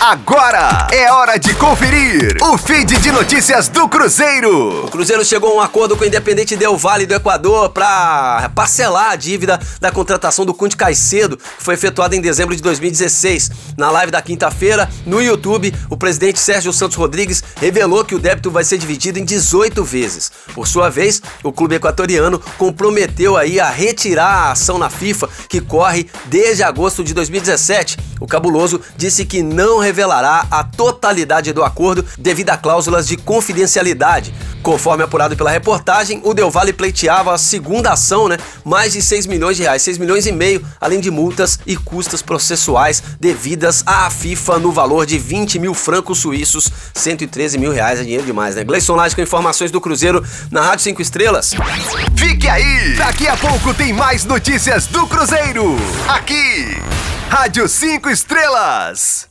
Agora é hora de conferir o feed de notícias do Cruzeiro. O Cruzeiro chegou a um acordo com o Independente Del Vale do Equador para parcelar a dívida da contratação do Cunde Caicedo, que foi efetuada em dezembro de 2016. Na live da quinta-feira, no YouTube, o presidente Sérgio Santos Rodrigues revelou que o débito vai ser dividido em 18 vezes. Por sua vez, o clube equatoriano comprometeu aí a retirar a ação na FIFA que corre desde agosto de 2017. O cabuloso disse que não revelará a totalidade do acordo devido a cláusulas de confidencialidade. Conforme apurado pela reportagem, o Del Valle pleiteava a segunda ação, né? Mais de 6 milhões de reais, 6 milhões e meio, além de multas e custas processuais devidas à FIFA no valor de 20 mil francos suíços, 113 mil reais, é dinheiro demais, né? Gleison Lage com informações do Cruzeiro na Rádio 5 Estrelas. Fique aí! Daqui a pouco tem mais notícias do Cruzeiro. Aqui, Rádio 5 Estrelas.